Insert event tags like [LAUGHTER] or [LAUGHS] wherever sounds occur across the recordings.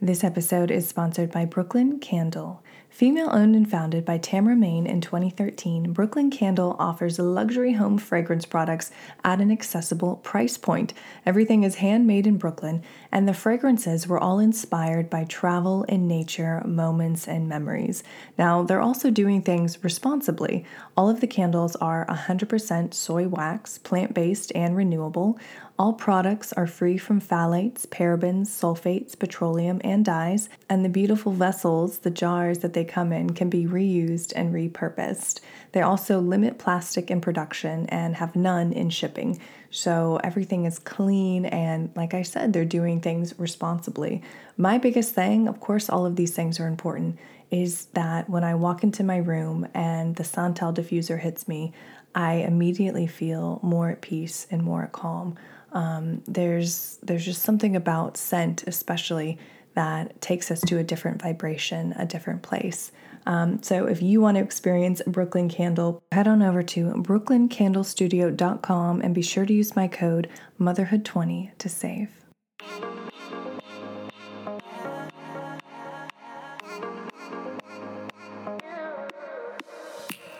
This episode is sponsored by Brooklyn Candle. Female owned and founded by Tamara Mayne in 2013, Brooklyn Candle offers luxury home fragrance products at an accessible price point. Everything is handmade in Brooklyn, and the fragrances were all inspired by travel and nature, moments, and memories. Now, they're also doing things responsibly. All of the candles are 100% soy wax, plant based, and renewable. All products are free from phthalates, parabens, sulfates, petroleum, and dyes, and the beautiful vessels, the jars that they come in, can be reused and repurposed. They also limit plastic in production and have none in shipping. So everything is clean, and like I said, they're doing things responsibly. My biggest thing, of course, all of these things are important, is that when I walk into my room and the Santal diffuser hits me, I immediately feel more at peace and more at calm. Um, there's there's just something about scent, especially that takes us to a different vibration, a different place. Um, so if you want to experience Brooklyn Candle, head on over to brooklyncandlestudio.com and be sure to use my code Motherhood20 to save.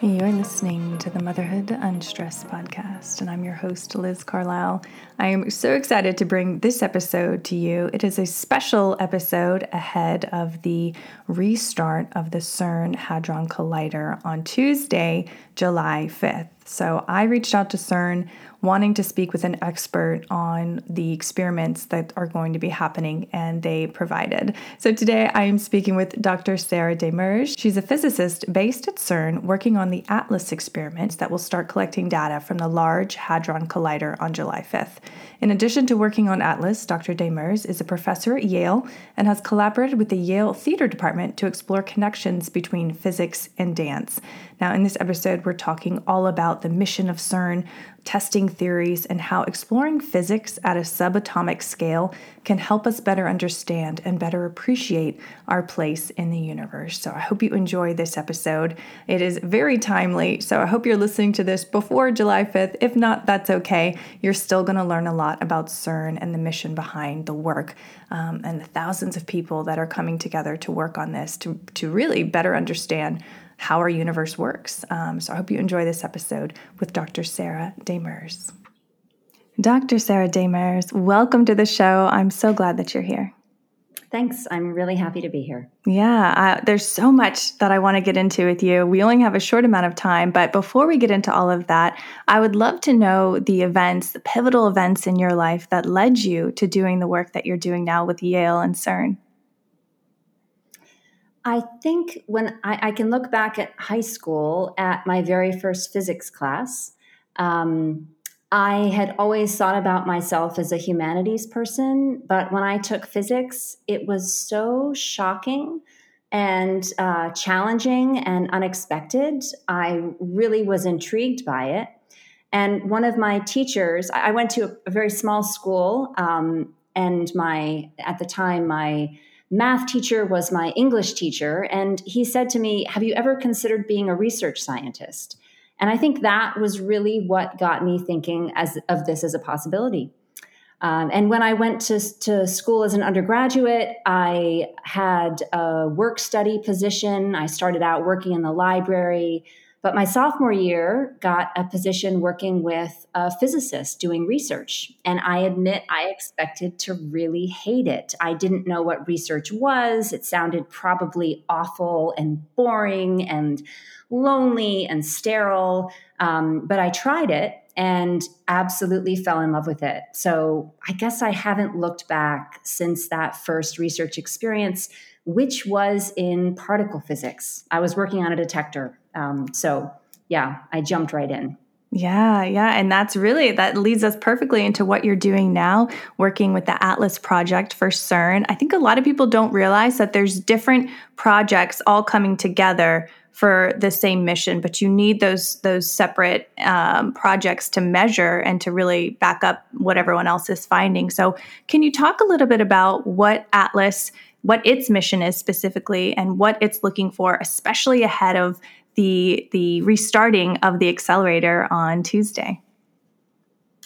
You're listening to the Motherhood Unstressed podcast, and I'm your host, Liz Carlisle. I am so excited to bring this episode to you. It is a special episode ahead of the restart of the CERN Hadron Collider on Tuesday, July 5th. So I reached out to CERN wanting to speak with an expert on the experiments that are going to be happening, and they provided. So today I am speaking with Dr. Sarah Demers. She's a physicist based at CERN working on the ATLAS experiments that will start collecting data from the Large Hadron Collider on July 5th. In addition to working on ATLAS, Dr. Demers is a professor at Yale and has collaborated with the Yale Theater Department to explore connections between physics and dance. Now, in this episode, we're talking all about the mission of CERN, testing theories, and how exploring physics at a subatomic scale can help us better understand and better appreciate our place in the universe. So I hope you enjoy this episode. It is very timely, so I hope you're listening to this before July 5th. If not, that's okay. You're still going to learn a lot about CERN and the mission behind the work um, and the thousands of people that are coming together to work on this to, to really better understand how our universe works. Um, so I hope you enjoy this episode with Dr. Sarah Demers. Dr. Sarah Demers, welcome to the show. I'm so glad that you're here. Thanks. I'm really happy to be here. Yeah, uh, there's so much that I want to get into with you. We only have a short amount of time, but before we get into all of that, I would love to know the events, the pivotal events in your life that led you to doing the work that you're doing now with Yale and CERN. I think when I, I, can look back at high school at my very first physics class, um, I had always thought about myself as a humanities person, but when I took physics, it was so shocking and uh, challenging and unexpected. I really was intrigued by it. And one of my teachers, I went to a, very small school, um, and my at the time my math teacher was my English teacher, and he said to me, Have you ever considered being a research scientist? And I think that was really what got me thinking as, of this as a possibility. Um, and when I went to, to school as an undergraduate, I had a work study position. I started out working in the library. But my sophomore year got a position working with a physicist doing research. And I admit I expected to really hate it. I didn't know what research was. It sounded probably awful and boring and lonely and sterile. Um, but I tried it and absolutely fell in love with it. So I guess I haven't looked back since that first research experience, which was in particle physics. I was working on a detector um, so yeah, I jumped right in. Yeah, yeah. And that's really, that leads us perfectly into what you're doing now, working with the Atlas project for CERN. I think a lot of people don't realize that there's different projects all coming together for the same mission, but you need those those separate um, projects to measure and to really back up what everyone else is finding. So, can you talk a little bit about what Atlas, what its mission is specifically, and what it's looking for, especially ahead of the the restarting of the accelerator on Tuesday.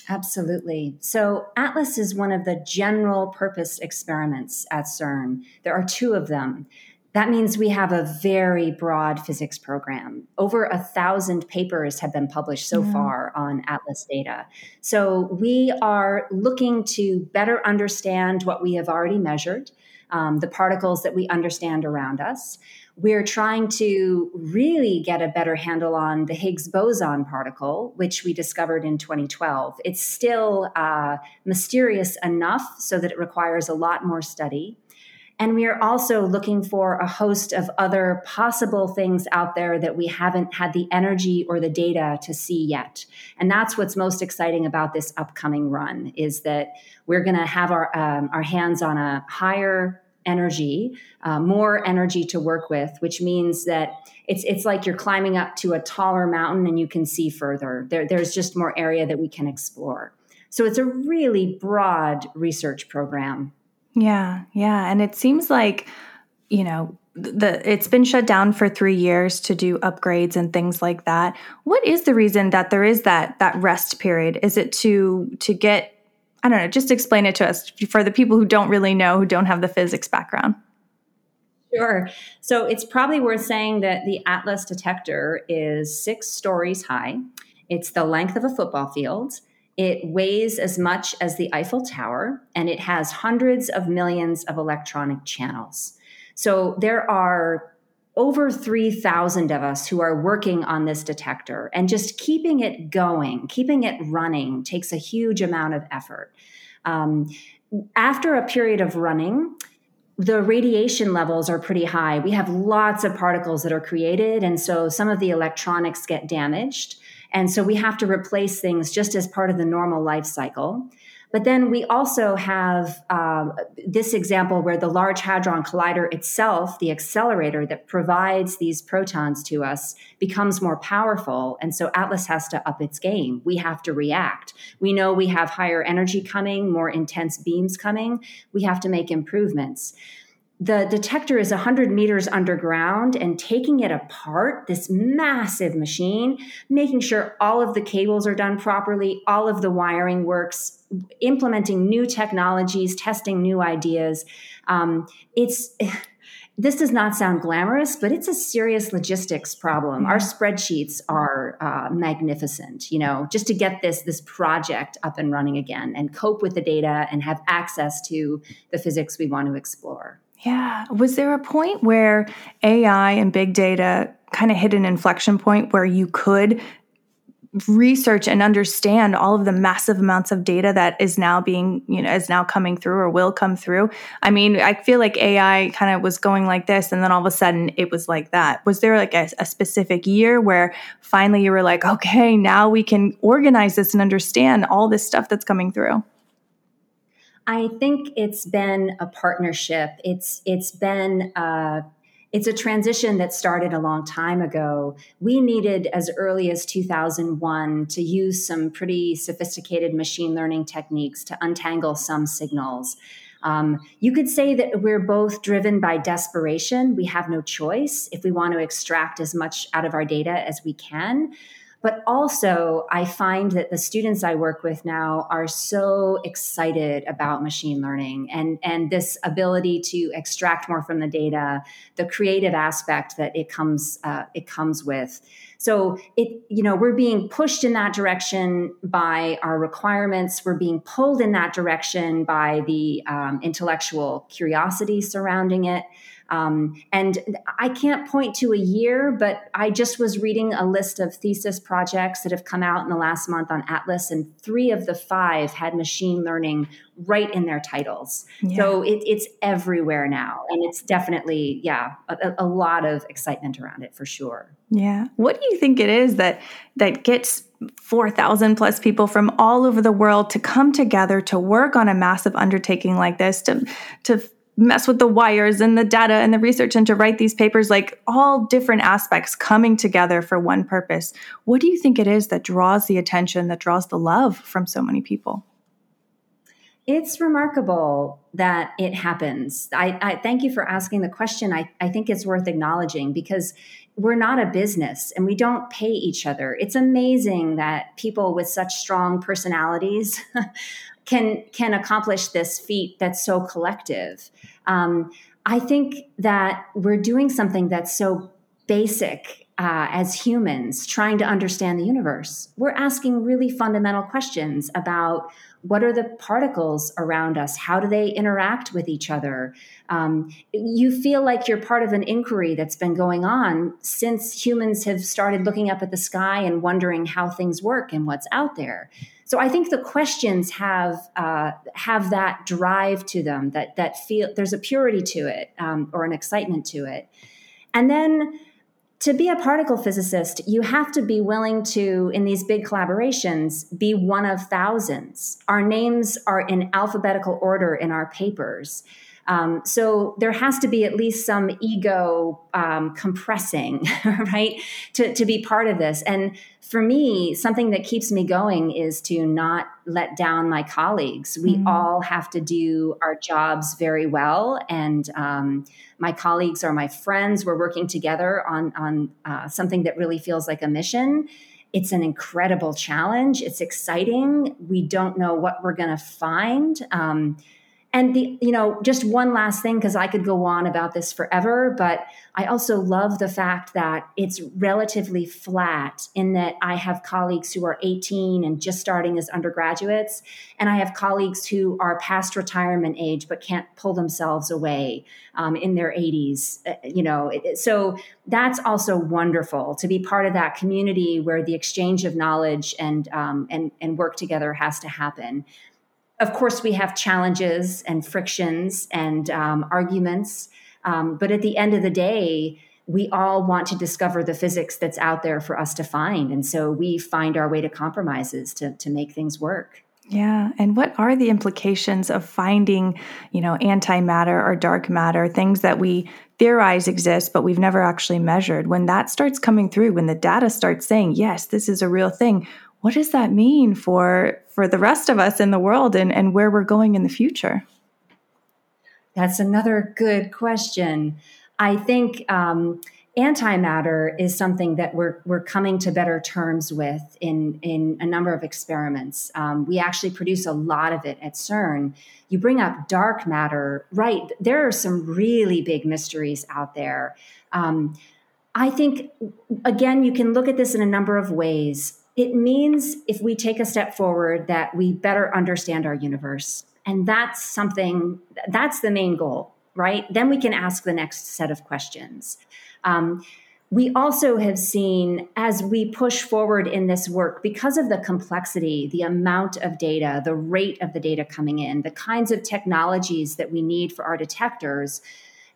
Absolutely. So, ATLAS is one of the general purpose experiments at CERN. There are two of them. That means we have a very broad physics program. Over a thousand papers have been published so yeah. far on Atlas data. So we are looking to better understand what we have already measured, um, the particles that we understand around us. We're trying to really get a better handle on the Higgs boson particle, which we discovered in 2012. It's still uh, mysterious enough so that it requires a lot more study. And we are also looking for a host of other possible things out there that we haven't had the energy or the data to see yet. And that's what's most exciting about this upcoming run is that we're going to have our um, our hands on a higher energy, uh, more energy to work with, which means that it's it's like you're climbing up to a taller mountain and you can see further. There, there's just more area that we can explore. So it's a really broad research program. Yeah, yeah. And it seems like, you know, the it's been shut down for 3 years to do upgrades and things like that. What is the reason that there is that that rest period? Is it to to get I don't know, just explain it to us for the people who don't really know who don't have the physics background. Sure. So it's probably worth saying that the Atlas detector is 6 stories high. It's the length of a football field it weighs as much as the Eiffel Tower, and it has hundreds of millions of electronic channels. So there are over 3,000 of us who are working on this detector, and just keeping it going, keeping it running, takes a huge amount of effort. Um, after a period of running, the radiation levels are pretty high. We have lots of particles that are created, and so some of the electronics get damaged. And so we have to replace things just as part of the normal life cycle. But then we also have uh, this example where the Large Hadron Collider itself, the accelerator that provides these protons to us, becomes more powerful. And so Atlas has to up its game. We have to react. We know we have higher energy coming, more intense beams coming. We have to make improvements the detector is 100 meters underground and taking it apart, this massive machine, making sure all of the cables are done properly, all of the wiring works, implementing new technologies, testing new ideas. Um, it's [SIGHS] this does not sound glamorous, but it's a serious logistics problem. Our spreadsheets are uh, magnificent, you know, just to get this this project up and running again and cope with the data and have access to the physics we want to explore. Yeah. Was there a point where AI and big data kind of hit an inflection point where you could research and understand all of the massive amounts of data that is now being, you know, is now coming through or will come through? I mean, I feel like AI kind of was going like this and then all of a sudden it was like that. Was there like a, a specific year where finally you were like, okay, now we can organize this and understand all this stuff that's coming through? I think it's been a partnership. It's it's been uh, it's a transition that started a long time ago. We needed as early as 2001 to use some pretty sophisticated machine learning techniques to untangle some signals. Um, you could say that we're both driven by desperation. We have no choice if we want to extract as much out of our data as we can. But also, I find that the students I work with now are so excited about machine learning and, and this ability to extract more from the data, the creative aspect that it comes uh, it comes with. So it, you know, we're being pushed in that direction by our requirements. We're being pulled in that direction by the um, intellectual curiosity surrounding it. Um, and I can't point to a year, but I just was reading a list of thesis projects that have come out in the last month on Atlas, and three of the five had machine learning right in their titles. Yeah. So it, it's everywhere now. And it's definitely, yeah, a, a lot of excitement around it for sure. Yeah. What do you think it is that that gets 4,000 plus people from all over the world to come together to work on a massive undertaking like this to to mess with the wires and the data and the research and to write these papers like all different aspects coming together for one purpose what do you think it is that draws the attention that draws the love from so many people It's remarkable that it happens. I, I, thank you for asking the question. I, I think it's worth acknowledging because we're not a business and we don't pay each other. It's amazing that people with such strong personalities [LAUGHS] can can accomplish this feat that's so collective. Um, I think that we're doing something that's so basic uh, as humans, trying to understand the universe. We're asking really fundamental questions about what are the particles around us? How do they interact with each other? Um, you feel like you're part of an inquiry that's been going on since humans have started looking up at the sky and wondering how things work and what's out there. So I think the questions have uh, have that drive to them that that feel there's a purity to it um, or an excitement to it, and then to be a particle physicist, you have to be willing to, in these big collaborations, be one of thousands. Our names are in alphabetical order in our papers. Um, so there has to be at least some ego um, compressing, [LAUGHS] right, to, to be part of this. And for me, something that keeps me going is to not let down my colleagues. We mm-hmm. all have to do our jobs very well. And um, my colleagues are my friends. We're working together on, on uh, something that really feels like a mission it's an incredible challenge. It's exciting. We don't know what we're going to find. Um, and the you know just one last thing because i could go on about this forever but i also love the fact that it's relatively flat in that i have colleagues who are 18 and just starting as undergraduates and i have colleagues who are past retirement age but can't pull themselves away um, in their 80s uh, you know so that's also wonderful to be part of that community where the exchange of knowledge and um, and and work together has to happen of course, we have challenges and frictions and um, arguments. Um, but at the end of the day, we all want to discover the physics that's out there for us to find. And so we find our way to compromises to, to make things work. Yeah. And what are the implications of finding, you know, antimatter or dark matter, things that we theorize exist, but we've never actually measured? When that starts coming through, when the data starts saying, yes, this is a real thing, what does that mean for for the rest of us in the world and, and where we're going in the future? That's another good question. I think um, antimatter is something that we're we're coming to better terms with in in a number of experiments. Um, we actually produce a lot of it at CERN. You bring up dark matter, right? There are some really big mysteries out there. Um, I think again, you can look at this in a number of ways it means if we take a step forward that we better understand our universe. And that's something, that's the main goal, right? Then we can ask the next set of questions. Um, we also have seen as we push forward in this work, because of the complexity, the amount of data, the rate of the data coming in, the kinds of technologies that we need for our detectors,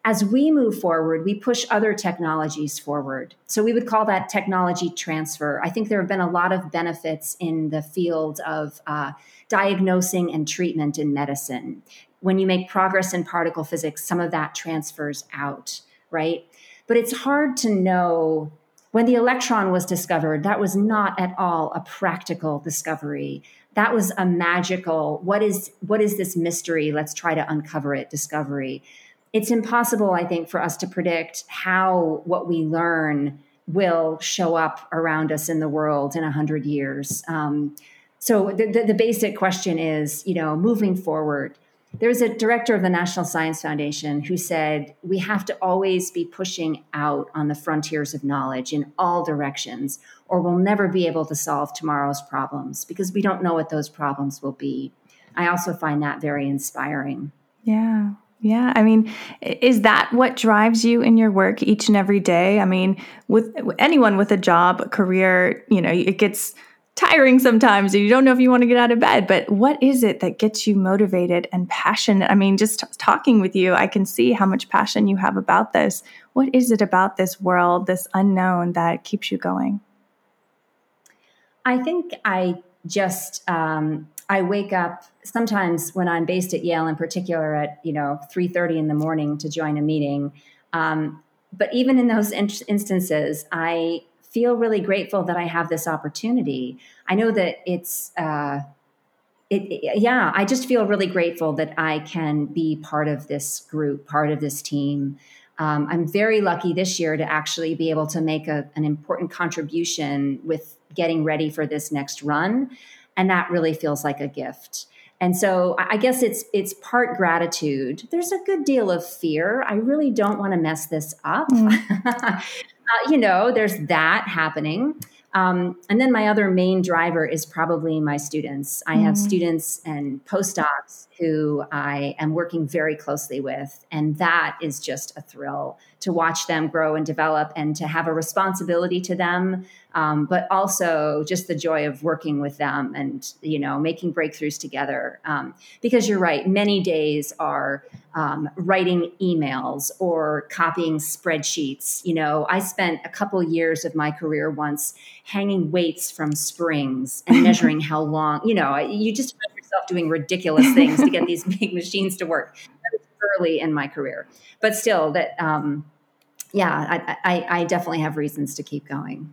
as we move forward, we push other technologies forward. So we would call that technology transfer. I think there have been a lot of benefits in the field of uh, diagnosing and treatment in medicine. When you make progress in particle physics, some of that transfers out, right? But it's hard to know when the electron was discovered, that was not at all a practical discovery. That was a magical, what is what is this mystery? Let's try to uncover it discovery it's impossible, I think, for us to predict how what we learn will show up around us in the world in a hundred years. Um, so the, the, the, basic question is, you know, moving forward. There's a director of the National Science Foundation who said we have to always be pushing out on the frontiers of knowledge in all directions, or we'll never be able to solve tomorrow's problems because we don't know what those problems will be. I also find that very inspiring. Yeah. Yeah, I mean, is that what drives you in your work each and every day? I mean, with anyone with a job, a career, you know, it gets tiring sometimes and you don't know if you want to get out of bed, but what is it that gets you motivated and passionate? I mean, just talking with you, I can see how much passion you have about this. What is it about this world, this unknown that keeps you going? I think I just um, I wake up sometimes when I'm based at Yale, in particular, at you know three thirty in the morning to join a meeting. Um, but even in those in- instances, I feel really grateful that I have this opportunity. I know that it's uh, it, it, yeah, I just feel really grateful that I can be part of this group, part of this team. Um, I'm very lucky this year to actually be able to make a, an important contribution with getting ready for this next run. And that really feels like a gift. And so I guess it's it's part gratitude. There's a good deal of fear. I really don't want to mess this up. Mm. [LAUGHS] uh, you know, there's that happening. Um, and then my other main driver is probably my students. I have mm. students and postdocs who I am working very closely with. And that is just a thrill to watch them grow and develop and to have a responsibility to them um, but also just the joy of working with them and you know making breakthroughs together. Um, because you're right many days are um, writing emails or copying spreadsheets. You know i spent a couple years of my career once hanging weights from springs and [LAUGHS] measuring how long you know you just find yourself doing ridiculous things to get these [LAUGHS] big machines to work early in my career but still that um, yeah I, I, I definitely have reasons to keep going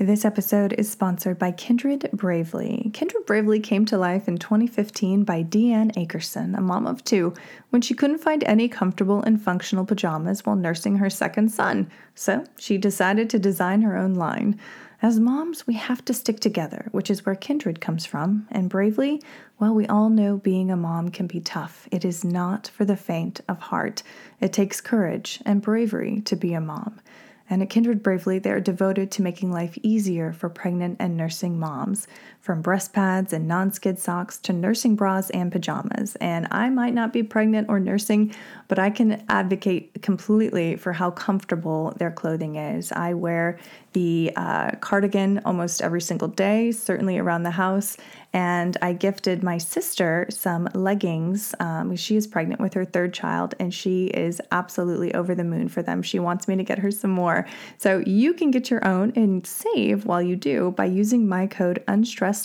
this episode is sponsored by Kindred Bravely. Kindred Bravely came to life in 2015 by Deanne Akerson, a mom of two, when she couldn't find any comfortable and functional pajamas while nursing her second son. So she decided to design her own line. As moms, we have to stick together, which is where Kindred comes from. And Bravely, well, we all know being a mom can be tough. It is not for the faint of heart. It takes courage and bravery to be a mom. And at Kindred Bravely, they are devoted to making life easier for pregnant and nursing moms, from breast pads and non skid socks to nursing bras and pajamas. And I might not be pregnant or nursing, but I can advocate completely for how comfortable their clothing is. I wear the uh, cardigan almost every single day, certainly around the house. And I gifted my sister some leggings. Um, she is pregnant with her third child, and she is absolutely over the moon for them. She wants me to get her some more. So you can get your own and save while you do by using my code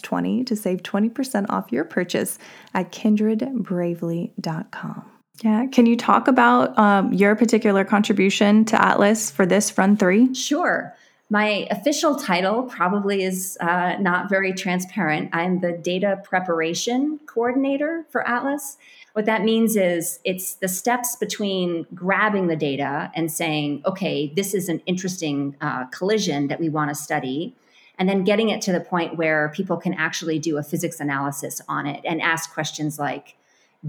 UNSTRESS20 to save 20% off your purchase at kindredbravely.com. Yeah. Can you talk about um, your particular contribution to Atlas for this run three? Sure. My official title probably is uh, not very transparent. I'm the data preparation coordinator for Atlas. What that means is it's the steps between grabbing the data and saying, okay, this is an interesting uh, collision that we want to study, and then getting it to the point where people can actually do a physics analysis on it and ask questions like,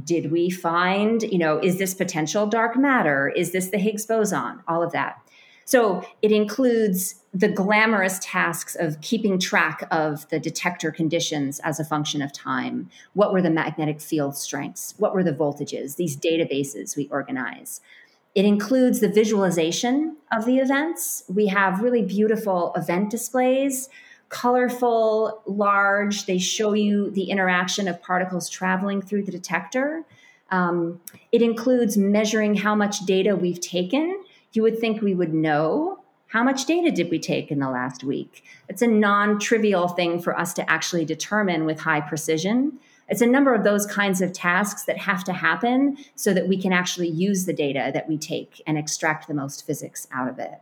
did we find, you know, is this potential dark matter? Is this the Higgs boson? All of that. So it includes the glamorous tasks of keeping track of the detector conditions as a function of time. What were the magnetic field strengths? What were the voltages? These databases we organize. It includes the visualization of the events. We have really beautiful event displays, colorful, large. They show you the interaction of particles traveling through the detector. Um, it includes measuring how much data we've taken you would think we would know how much data did we take in the last week? It's a non trivial thing for us to actually determine with high precision. It's a number of those kinds of tasks that have to happen so that we can actually use the data that we take and extract the most physics out of it.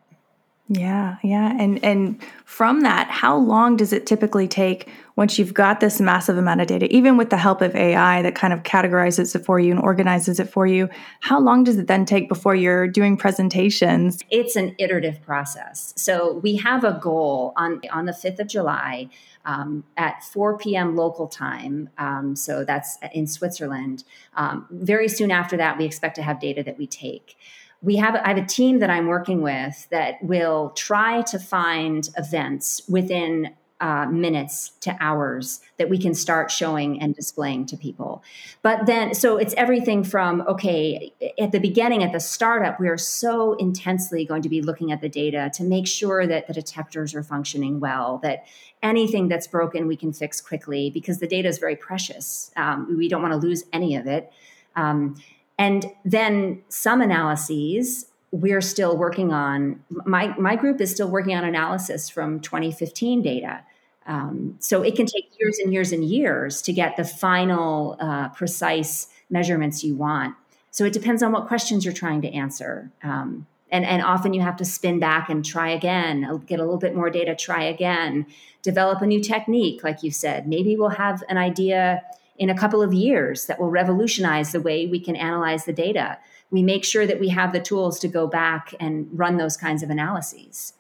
Yeah, yeah. And and from that, how long does it typically take once you've got this massive amount of data, even with the help of AI that kind of categorizes it for you and organizes it for you? How long does it then take before you're doing presentations? It's an iterative process. So we have a goal on on the 5th of July um, at 4 p.m. local time. Um, so that's in Switzerland. Um, very soon after that, we expect to have data that we take we have I have a team that I'm working with that will try to find events within uh, minutes to hours that we can start showing and displaying to people. But then, so it's everything from okay, at the beginning, at the startup, we are so intensely going to be looking at the data to make sure that the detectors are functioning well, that anything that's broken we can fix quickly because the data is very precious. Um, we don't want to lose any of it. Um, and then some analyses we're still working on. My, my group is still working on analysis from 2015 data. Um, so it can take years and years and years to get the final uh, precise measurements you want. So it depends on what questions you're trying to answer. Um, and, and often you have to spin back and try again, get a little bit more data, try again, develop a new technique, like you said. Maybe we'll have an idea in a couple of years that will revolutionize the way we can analyze the data. We make sure that we have the tools to go back and run those kinds of analyses.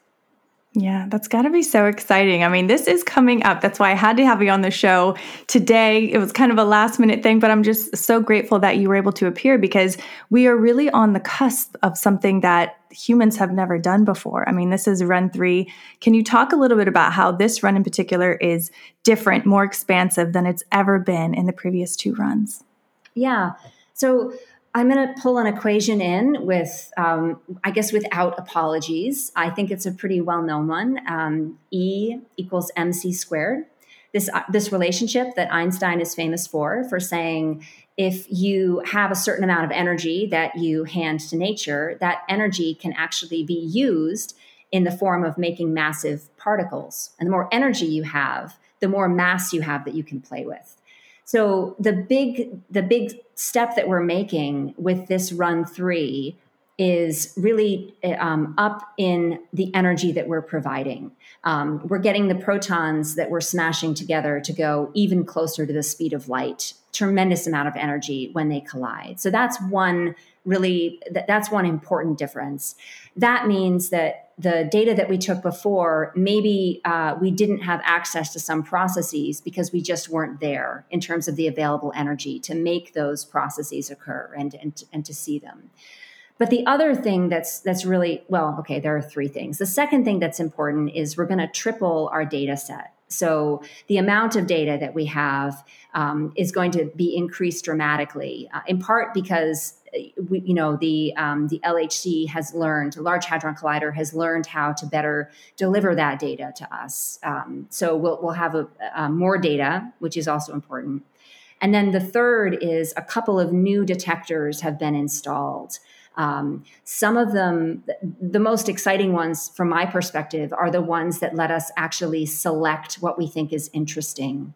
Yeah, that's got to be so exciting. I mean, this is coming up. That's why I had to have you on the show today. It was kind of a last minute thing, but I'm just so grateful that you were able to appear because we are really on the cusp of something that humans have never done before. I mean, this is run three. Can you talk a little bit about how this run in particular is different, more expansive than it's ever been in the previous two runs? Yeah. So, I'm going to pull an equation in with, um, I guess, without apologies. I think it's a pretty well known one. Um, e equals mc squared. This, uh, this relationship that Einstein is famous for, for saying if you have a certain amount of energy that you hand to nature, that energy can actually be used in the form of making massive particles. And the more energy you have, the more mass you have that you can play with. So the big the big step that we're making with this run three is really um, up in the energy that we're providing. Um, we're getting the protons that we're smashing together to go even closer to the speed of light. Tremendous amount of energy when they collide. So that's one really that's one important difference. That means that the data that we took before, maybe uh, we didn't have access to some processes because we just weren't there in terms of the available energy to make those processes occur and, and, and to see them. But the other thing that's that's really well, okay, there are three things. The second thing that's important is we're going to triple our data set. So the amount of data that we have um, is going to be increased dramatically, uh, in part because we, you know the um, the LHC has learned, Large Hadron Collider has learned how to better deliver that data to us. Um, so we'll we'll have a, a more data, which is also important. And then the third is a couple of new detectors have been installed. Um, some of them, the most exciting ones from my perspective, are the ones that let us actually select what we think is interesting.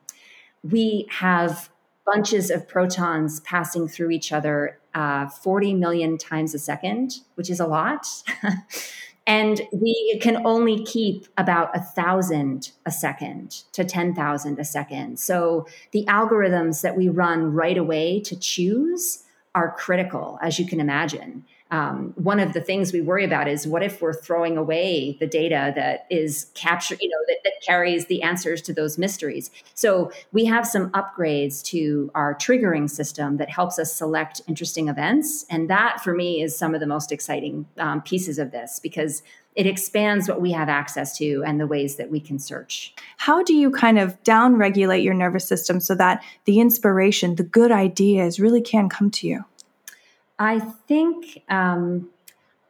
We have bunches of protons passing through each other uh, 40 million times a second, which is a lot. [LAUGHS] and we can only keep about a thousand a second to 10,000 a second. So the algorithms that we run right away to choose are critical, as you can imagine um, one of the things we worry about is what if we're throwing away the data that is captured, you know, that, that, carries the answers to those mysteries. So we have some upgrades to our triggering system that helps us select interesting events. And that for me is some of the most exciting um, pieces of this because it expands what we have access to and the ways that we can search. How do you kind of downregulate your nervous system so that the inspiration, the good ideas really can come to you? I think um,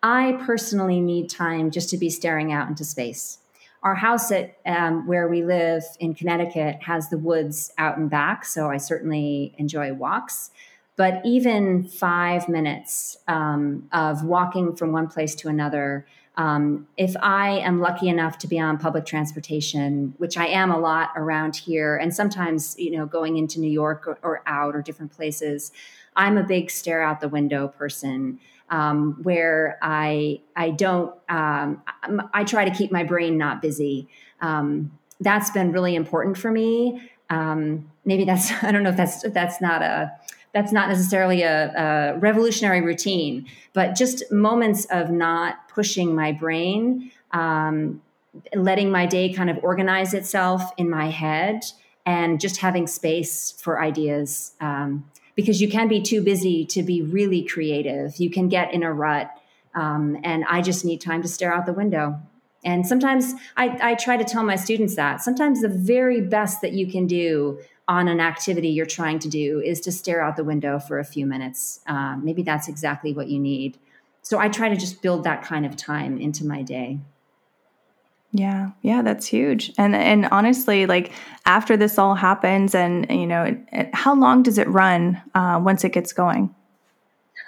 I personally need time just to be staring out into space. Our house at um, where we live in Connecticut has the woods out and back, so I certainly enjoy walks. But even five minutes um, of walking from one place to another, um, if I am lucky enough to be on public transportation, which I am a lot around here, and sometimes you know going into New York or, or out or different places, I'm a big stare out the window person. Um, where I I don't um, I try to keep my brain not busy. Um, that's been really important for me. Um, maybe that's [LAUGHS] I don't know if that's that's not a that's not necessarily a, a, revolutionary routine, but just moments of not pushing my brain, um, letting my day kind of organize itself in my head, and just having space for ideas. Um, because you can be too busy to be really creative. You can get in a rut. Um, and I just need time to stare out the window. And sometimes I, I try to tell my students that sometimes the very best that you can do on an activity you're trying to do is to stare out the window for a few minutes. Um, maybe that's exactly what you need. So I try to just build that kind of time into my day. Yeah, yeah, that's huge. And and honestly, like after this all happens, and you know, it, it, how long does it run uh, once it gets going? [LAUGHS]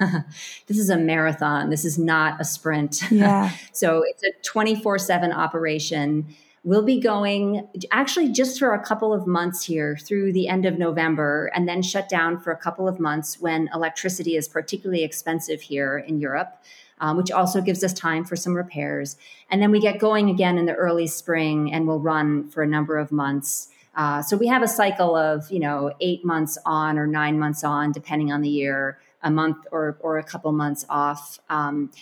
this is a marathon. This is not a sprint. Yeah. [LAUGHS] so it's a twenty four seven operation. We'll be going actually just for a couple of months here through the end of November and then shut down for a couple of months when electricity is particularly expensive here in Europe. Um, which also gives us time for some repairs. And then we get going again in the early spring and we'll run for a number of months. Uh, so we have a cycle of, you know, eight months on or nine months on, depending on the year, a month or, or a couple months off. Um,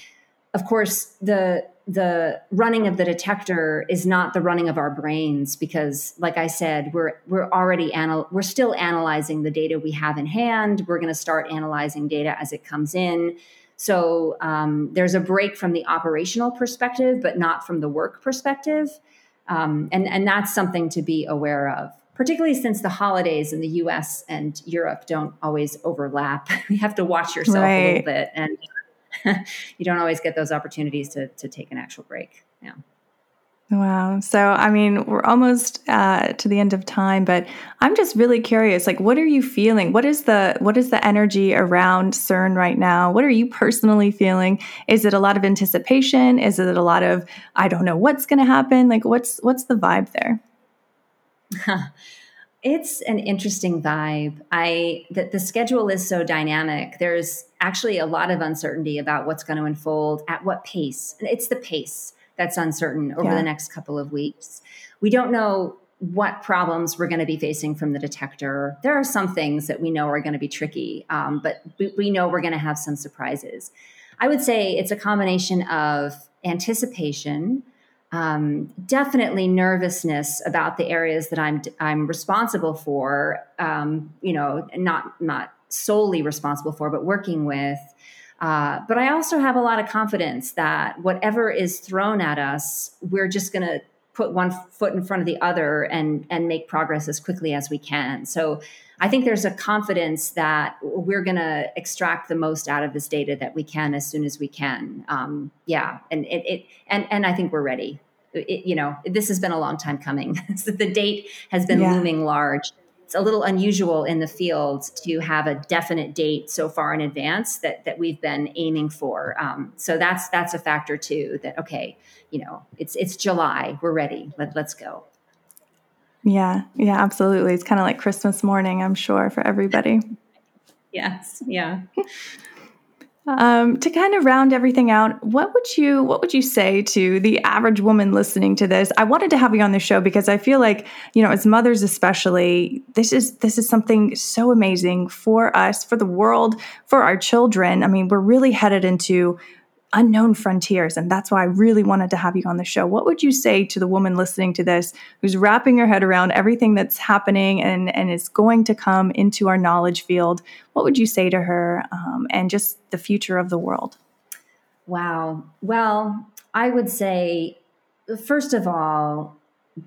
of course, the the running of the detector is not the running of our brains because like i said we're we're already anal- we're still analyzing the data we have in hand. We're going to start analyzing data as it comes in. So um, there's a break from the operational perspective but not from the work perspective. Um, and and that's something to be aware of particularly since the holidays in the us and europe don't always overlap. [LAUGHS] You have to watch yourself right. a little bit and [LAUGHS] you don't always get those opportunities to, to take an actual break. Yeah. Wow. So, I mean, we're almost uh, to the end of time, but I'm just really curious. Like, what are you feeling? What is the what is the energy around CERN right now? What are you personally feeling? Is it a lot of anticipation? Is it a lot of I don't know what's going to happen? Like, what's what's the vibe there? [LAUGHS] It's an interesting vibe. I that the schedule is so dynamic. There's actually a lot of uncertainty about what's going to unfold at what pace. And it's the pace that's uncertain over yeah. the next couple of weeks. We don't know what problems we're going to be facing from the detector. There are some things that we know are going to be tricky, um, but we, we know we're going to have some surprises. I would say it's a combination of anticipation, um, definitely nervousness about the areas that I'm I'm responsible for. Um, you know, not not solely responsible for, but working with. Uh, but I also have a lot of confidence that whatever is thrown at us, we're just going to put one foot in front of the other and and make progress as quickly as we can. So I think there's a confidence that we're going to extract the most out of this data that we can as soon as we can. Um, yeah, and it, it, and and I think we're ready. It, you know, this has been a long time coming. so [LAUGHS] the date has been yeah. looming large. It's a little unusual in the field to have a definite date so far in advance that that we've been aiming for. Um, so that's that's a factor too. That okay, you know, it's it's July. We're ready. Let, let's go. Yeah, yeah, absolutely. It's kind of like Christmas morning, I'm sure, for everybody. [LAUGHS] yes, yeah. Um, to kind of round everything out, what would you what would you say to the average woman listening to this? I wanted to have you on the show because I feel like you know, as mothers especially, this is this is something so amazing for us, for the world, for our children. I mean, we're really headed into unknown frontiers. And that's why I really wanted to have you on the show. What would you say to the woman listening to this who's wrapping her head around everything that's happening and, and is going to come into our knowledge field? What would you say to her um, and just the future of the world? Wow. Well, I would say, first of all,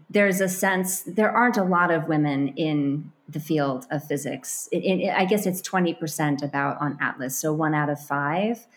there's a sense there aren't a lot of women in the field of physics. It, it, I guess it's 20% about on Atlas, so one out of five.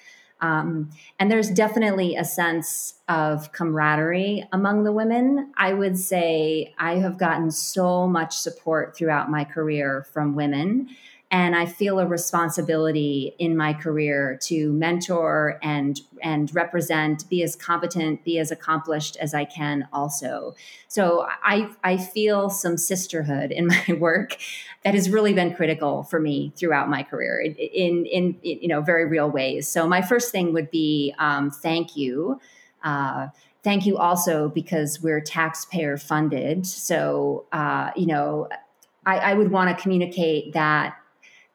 Um, and there's definitely a sense of camaraderie among the women. I would say I have gotten so much support throughout my career from women. And I feel a responsibility in my career to mentor and and represent, be as competent, be as accomplished as I can also. So I I feel some sisterhood in [LAUGHS] my work that has really been critical for me throughout my career in in, in you know very real ways. So my first thing would be um, thank you. Uh, thank you also because we're taxpayer funded. So uh, you know I, I would want to communicate that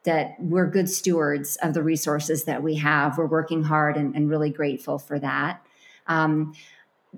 that we're good stewards of the resources that we have. We're working hard and, and really grateful for that. Um,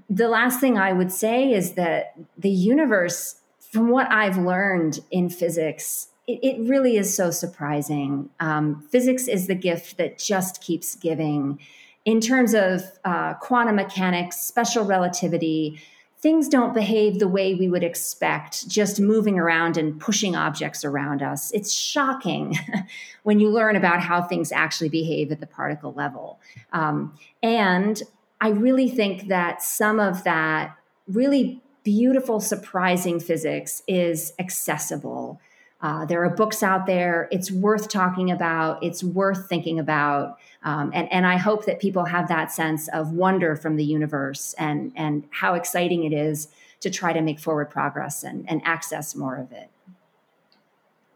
the last thing I would say is that the universe from what I've learned in physics, it, it really is so surprising. Um, physics is the gift that just keeps giving. In terms of uh, quantum mechanics, special relativity, things don't behave the way we would expect, just moving around and pushing objects around us. It's shocking [LAUGHS] when you learn about how things actually behave at the particle level. Um, and I really think that some of that really beautiful, surprising physics is accessible. Uh, there are books out there. It's worth talking about. It's worth thinking about. Um, and, and I hope that people have that sense of wonder from the universe and, and how exciting it is to try to make forward progress and, and access more of it.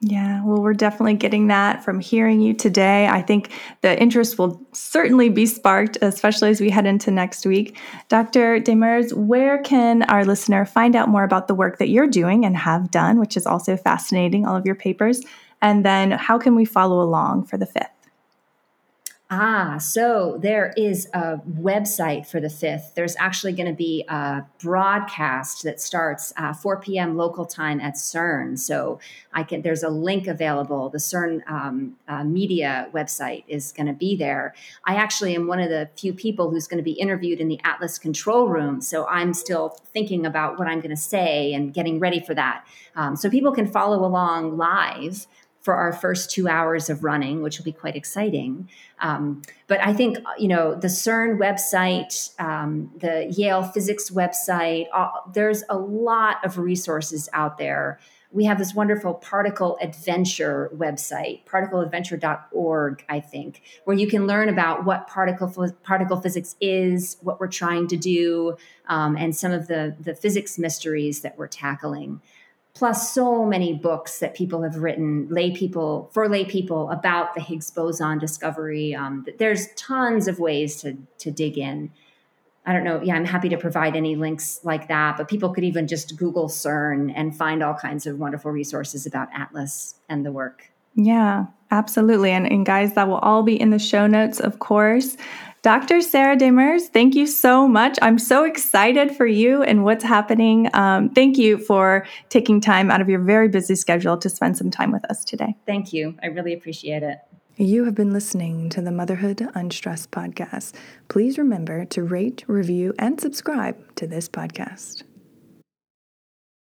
Yeah, well, we're definitely getting that from hearing you today. I think the interest will certainly be sparked, especially as we head into next week. Dr. Demers, where can our listener find out more about the work that you're doing and have done, which is also fascinating, all of your papers? And then how can we follow along for the fifth? Ah, so there is a website for the fifth. There's actually going to be a broadcast that starts uh, 4 p.m. local time at CERN. So I can. There's a link available. The CERN um, uh, media website is going to be there. I actually am one of the few people who's going to be interviewed in the Atlas control room. So I'm still thinking about what I'm going to say and getting ready for that. Um, so people can follow along live for our first two hours of running, which will be quite exciting. Um, but I think, you know, the CERN website, um, the Yale physics website, all, there's a lot of resources out there. We have this wonderful particle adventure website, particleadventure.org, I think, where you can learn about what particle particle physics is, what we're trying to do, um, and some of the the physics mysteries that we're tackling plus so many books that people have written lay people for lay people about the higgs boson discovery. Um, there's tons of ways to to dig in. I don't know yeah i'm happy to provide any links like that but people could even just google cern and find all kinds of wonderful resources about atlas and the work. Yeah absolutely. And, and guys that will all be in the show notes of course Dr. Sarah Demers, thank you so much. I'm so excited for you and what's happening. Um, thank you for taking time out of your very busy schedule to spend some time with us today. Thank you. I really appreciate it. You have been listening to the Motherhood Unstressed podcast. Please remember to rate, review, and subscribe to this podcast.